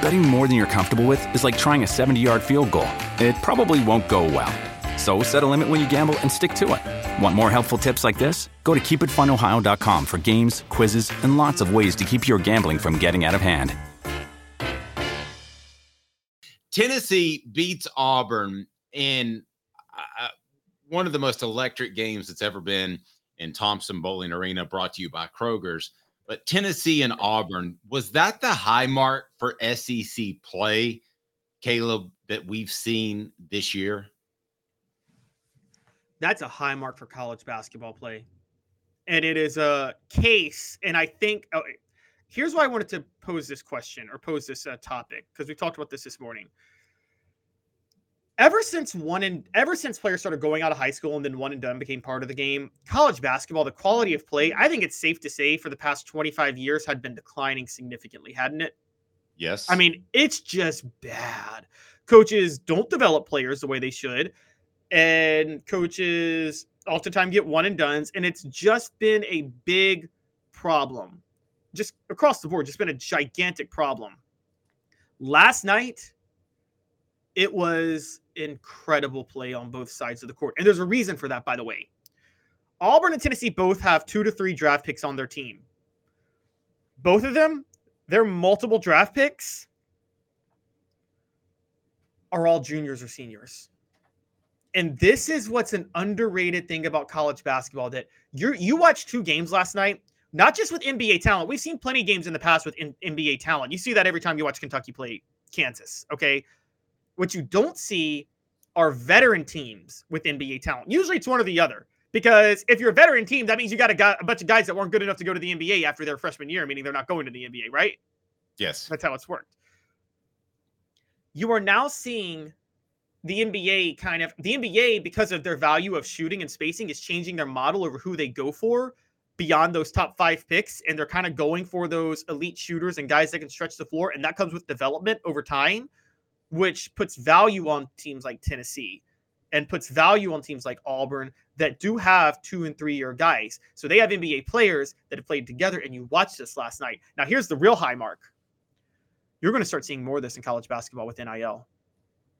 Betting more than you're comfortable with is like trying a 70 yard field goal. It probably won't go well. So set a limit when you gamble and stick to it. Want more helpful tips like this? Go to keepitfunohio.com for games, quizzes, and lots of ways to keep your gambling from getting out of hand. Tennessee beats Auburn in uh, one of the most electric games that's ever been in Thompson Boling Arena, brought to you by Kroger's. But Tennessee and Auburn, was that the high mark for SEC play, Caleb, that we've seen this year? That's a high mark for college basketball play. And it is a case. And I think oh, here's why I wanted to pose this question or pose this uh, topic because we talked about this this morning ever since one and ever since players started going out of high school and then one and done became part of the game, college basketball, the quality of play, I think it's safe to say for the past 25 years had been declining significantly, hadn't it? Yes. I mean, it's just bad. Coaches don't develop players the way they should. And coaches oftentimes get one and dones. And it's just been a big problem. Just across the board, just been a gigantic problem. Last night, it was incredible play on both sides of the court. And there's a reason for that, by the way. Auburn and Tennessee both have two to three draft picks on their team. Both of them, their multiple draft picks are all juniors or seniors. And this is what's an underrated thing about college basketball that you you watched two games last night, not just with NBA talent. We've seen plenty of games in the past with in, NBA talent. You see that every time you watch Kentucky play Kansas, okay? What you don't see are veteran teams with NBA talent. Usually it's one or the other. Because if you're a veteran team, that means you got a, guy, a bunch of guys that weren't good enough to go to the NBA after their freshman year, meaning they're not going to the NBA, right? Yes. That's how it's worked. You are now seeing the NBA kind of the NBA because of their value of shooting and spacing is changing their model over who they go for beyond those top 5 picks and they're kind of going for those elite shooters and guys that can stretch the floor and that comes with development over time which puts value on teams like Tennessee and puts value on teams like Auburn that do have two and three year guys. So they have NBA players that have played together, and you watched this last night. Now, here's the real high mark. You're going to start seeing more of this in college basketball with NIL.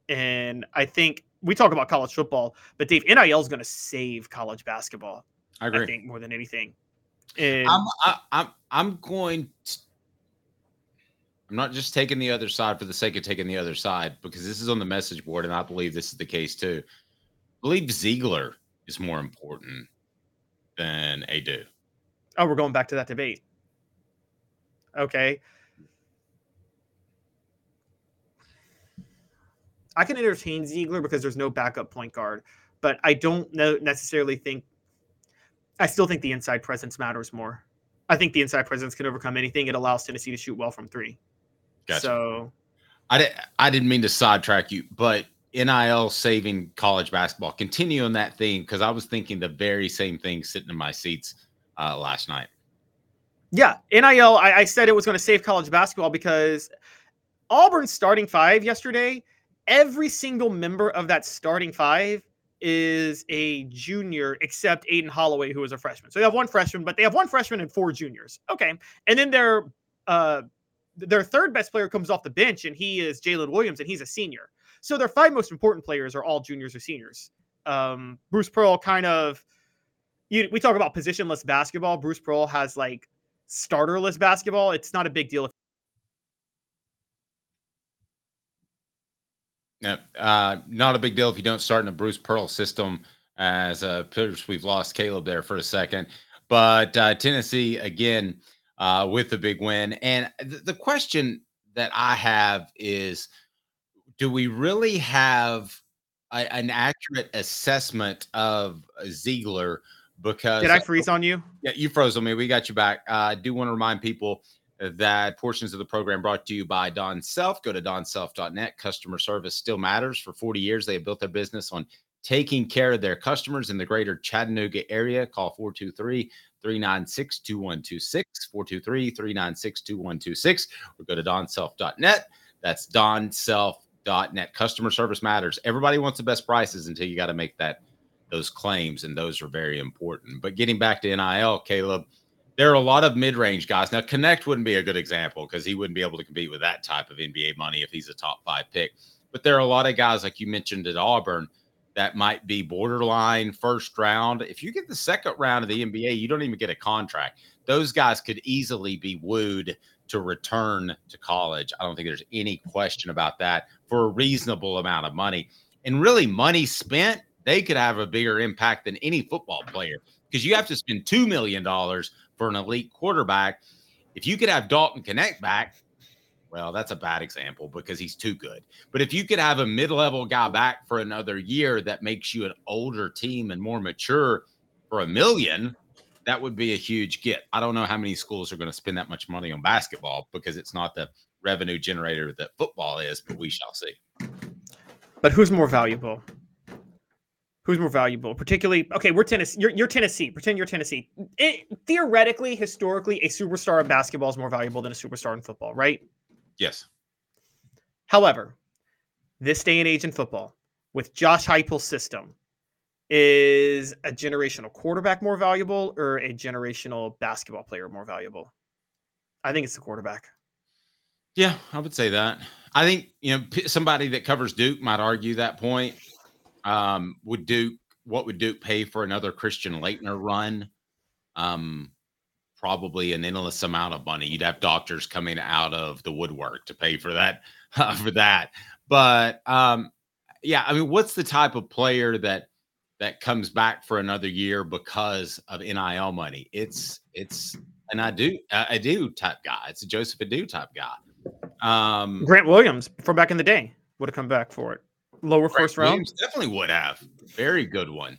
And I think we talk about college football, but Dave, NIL is going to save college basketball. I agree. I think more than anything. And I'm I, am i am i am going to I'm not just taking the other side for the sake of taking the other side because this is on the message board, and I believe this is the case too. I believe Zeigler is more important than Aidoo. Oh, we're going back to that debate. Okay. I can entertain Zeigler because there's no backup point guard, but I don't know necessarily think. I still think the inside presence matters more. I think the inside presence can overcome anything. It allows Tennessee to shoot well from three. Gotcha. So I, di- I didn't mean to sidetrack you, but NIL saving college basketball. Continue on that theme because I was thinking the very same thing sitting in my seats uh, last night. Yeah, NIL. I, I said it was going to save college basketball because Auburn's starting five yesterday. Every single member of that starting five is a junior, except Aden Holloway, who is a freshman. So they have one freshman, but they have one freshman and four juniors. Okay, and then their uh, their third best player comes off the bench, and he is Jaylin Williams, and he's a senior. So their five most important players are all juniors or seniors. Um, Bruce Pearl kind of, you, we talk about positionless basketball. Bruce Pearl has like starterless basketball. It's not a big deal if Yeah, uh, not a big deal if you don't start in a Bruce Pearl system. As uh, we've lost Caleb there for a second, but uh, Tennessee again uh, with the big win. And th- the question that I have is, do we really have a, an accurate assessment of Zeigler? Because did I freeze on you? Yeah, you froze on me. We got you back. Uh, I do want to remind people that portions of the program brought to you by Don Self. Go to donself.net. Customer service still matters. For 40 years, they have built their business on taking care of their customers in the greater Chattanooga area. Call 423 396 2126, 423 396 2126, or go to donself.net. That's donself.net. Customer service matters. Everybody wants the best prices until you got to make that those claims, and those are very important. But getting back to NIL, Caleb, there are a lot of mid-range guys. Now, Knecht wouldn't be a good example because he wouldn't be able to compete with that type of NBA money if he's a top five pick. But there are a lot of guys like you mentioned at Auburn that might be borderline first round. If you get the second round of the NBA, you don't even get a contract. Those guys could easily be wooed to return to college. I don't think there's any question about that for a reasonable amount of money. And really, money spent, they could have a bigger impact than any football player because you have to spend $2 million for an elite quarterback. If you could have Dalton Knecht back, well, that's a bad example because he's too good. But if you could have a mid level guy back for another year that makes you an older team and more mature for a million, that would be a huge get. I don't know how many schools are going to spend that much money on basketball because it's not the revenue generator that football is, but we shall see. But who's more valuable? Who's more valuable? Particularly, okay, we're Tennessee. You're, you're Tennessee. Pretend you're Tennessee. It, theoretically, historically, a superstar in basketball is more valuable than a superstar in football, right? Yes. However, this day and age in football, with Josh Heupel's system, is a generational quarterback more valuable or a generational basketball player more valuable? I think it's the quarterback. Yeah, I would say that. I think you know somebody that covers Duke might argue that point. Um, would Duke what would Duke pay for another Christian Laettner run? Um, probably an endless amount of money. You'd have doctors coming out of the woodwork to pay for that uh, for that. But um, yeah, I mean, what's the type of player that that comes back for another year because of NIL money? It's it's an Aidoo I do type guy. It's a Joseph Aidoo type guy. Um, Grant Williams from back in the day would have come back for it lower first round? Williams definitely would have. Very good one.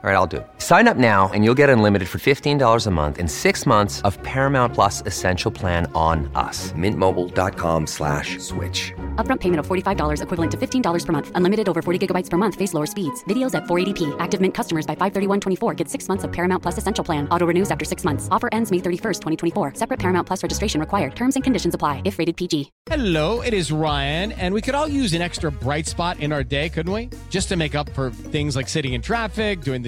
All right, I'll do it. Sign up now and you'll get unlimited for $15 a month in six months of Paramount Plus Essential Plan on us. Mintmobile.com slash switch. Upfront payment of $45 equivalent to $15 per month. Unlimited over 40 gigabytes per month. Face lower speeds. Videos at 480p. Active Mint customers by 531.24 get six months of Paramount Plus Essential Plan. Auto renews after six months. Offer ends May 31st, 2024. Separate Paramount Plus registration required. Terms and conditions apply if rated PG. Hello, it is Ryan, and we could all use an extra bright spot in our day, couldn't we? Just to make up for things like sitting in traffic, doing the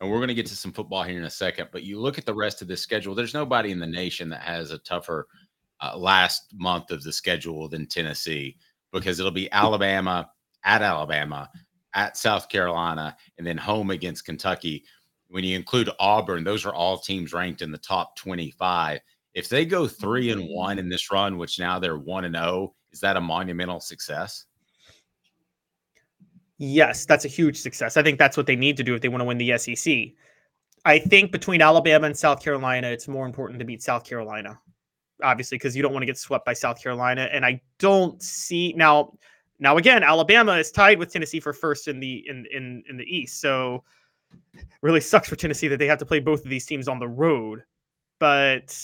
and we're going to get to some football here in a second. But you look at the rest of the schedule. There's nobody in the nation that has a tougher uh, last month of the schedule than Tennessee because it'll be Alabama at Alabama, at South Carolina, and then home against Kentucky. When you include Auburn, those are all teams ranked in the top 25. If they go three and one in this run, which now they're one and zero, oh, is that a monumental success? Yes, that's a huge success. I think that's what they need to do if they want to win the SEC. I think between Alabama and South Carolina, it's more important to beat South Carolina, obviously, because you don't want to get swept by South Carolina. And I don't see now. Now again, Alabama is tied with Tennessee for first in the in in in the East. So really sucks for Tennessee that they have to play both of these teams on the road. But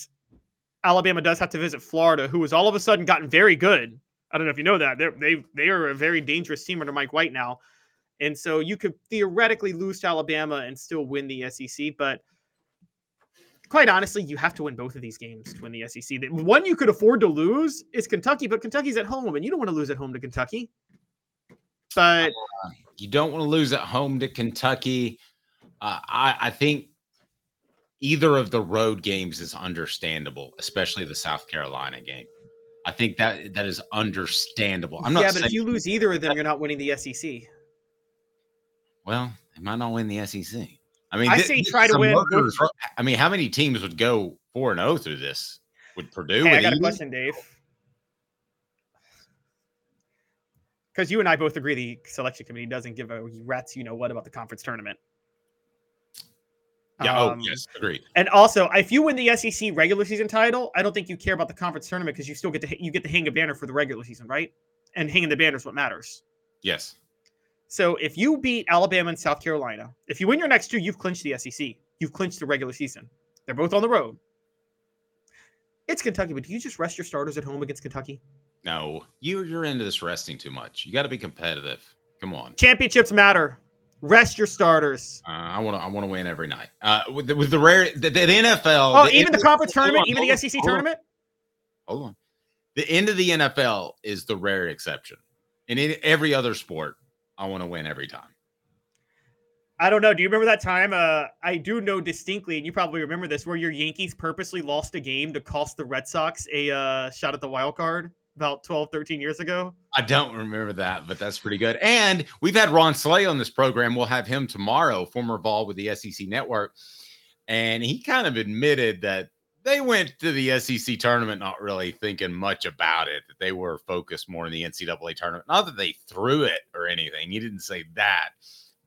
Alabama does have to visit Florida, who has all of a sudden gotten very good. I don't know if you know that they're, they they are a very dangerous team under Mike White now, and so you could theoretically lose to Alabama and still win the SEC. But quite honestly, you have to win both of these games to win the SEC. The one you could afford to lose is Kentucky, but Kentucky's at home, and you don't want to lose at home to Kentucky. But uh, you don't want to lose at home to Kentucky. Uh, I, I think either of the road games is understandable, especially the South Carolina game. I think that that is understandable. I'm not. Yeah, but if you lose either of them, you're not winning the SEC. Well, they might not win the SEC. I mean, I say try to win. Murders, I mean, how many teams would go four and zero through this? Would Purdue? Hey, I got a question, Dave. Because you and I both agree the selection committee doesn't give a rat's you know what about the conference tournament. Yeah. Oh, Um, yes. Agreed. And also, if you win the SEC regular season title, I don't think you care about the conference tournament because you still get to you get to hang a banner for the regular season, right? And hanging the banner is what matters. Yes. So if you beat Alabama and South Carolina, if you win your next two, you've clinched the SEC. You've clinched the regular season. They're both on the road. It's Kentucky, but do you just rest your starters at home against Kentucky? No, you you're into this resting too much. You got to be competitive. Come on. Championships matter. Rest your starters. Uh, I want to. I want to win every night. Uh, with the, with the rare the, the NFL. Oh, even the conference hold tournament, on, even the SEC hold on, tournament. Hold on. The end of the NFL is the rare exception. In any, every other sport, I want to win every time. I don't know. Do you remember that time? Uh, I do know distinctly, and you probably remember this, where your Yankees purposely lost a game to cost the Red Sox a uh, shot at the wild card about 12, 13 years ago. I don't remember that, but that's pretty good. And we've had Ron Slay on this program. We'll have him tomorrow, former ball with the SEC network. And he kind of admitted that they went to the SEC tournament not really thinking much about it, that they were focused more in the NCAA tournament. Not that they threw it or anything. He didn't say that.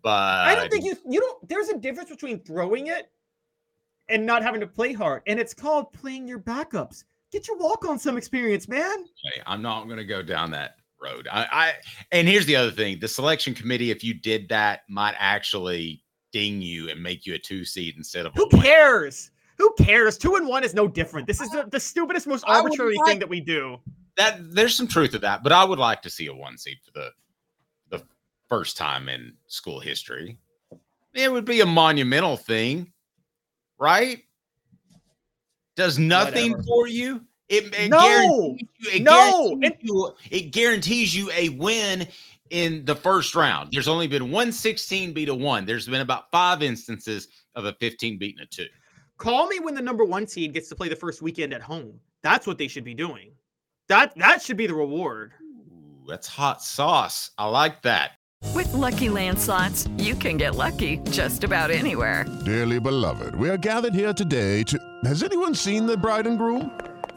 But I don't think you you don't. There's a difference between throwing it and not having to play hard, and it's called playing your backups. Get your walk on some experience, man. Okay, I'm not going to go down that road. I, I and here's the other thing: the selection committee, if you did that, might actually ding you and make you a two seed instead of Who cares? Who cares? Two and one is no different. This is the, the stupidest, most arbitrary like- thing that we do. That there's some truth to that, but I would like to see a one seed for the the first time in school history. It would be a monumental thing, right? Does nothing Whatever. for you. It, it No! guarantees you, it No! guarantees you, it guarantees you a win in the first round. There's only been one 16 beat a one. There's been about five instances of a 15 beating a two. Call me when the number one seed gets to play the first weekend at home. That's what they should be doing. That that should be the reward. Ooh, that's hot sauce. I like that. With Lucky Land slots, you can get lucky just about anywhere. Dearly beloved, we are gathered here today to. Has anyone seen the bride and groom?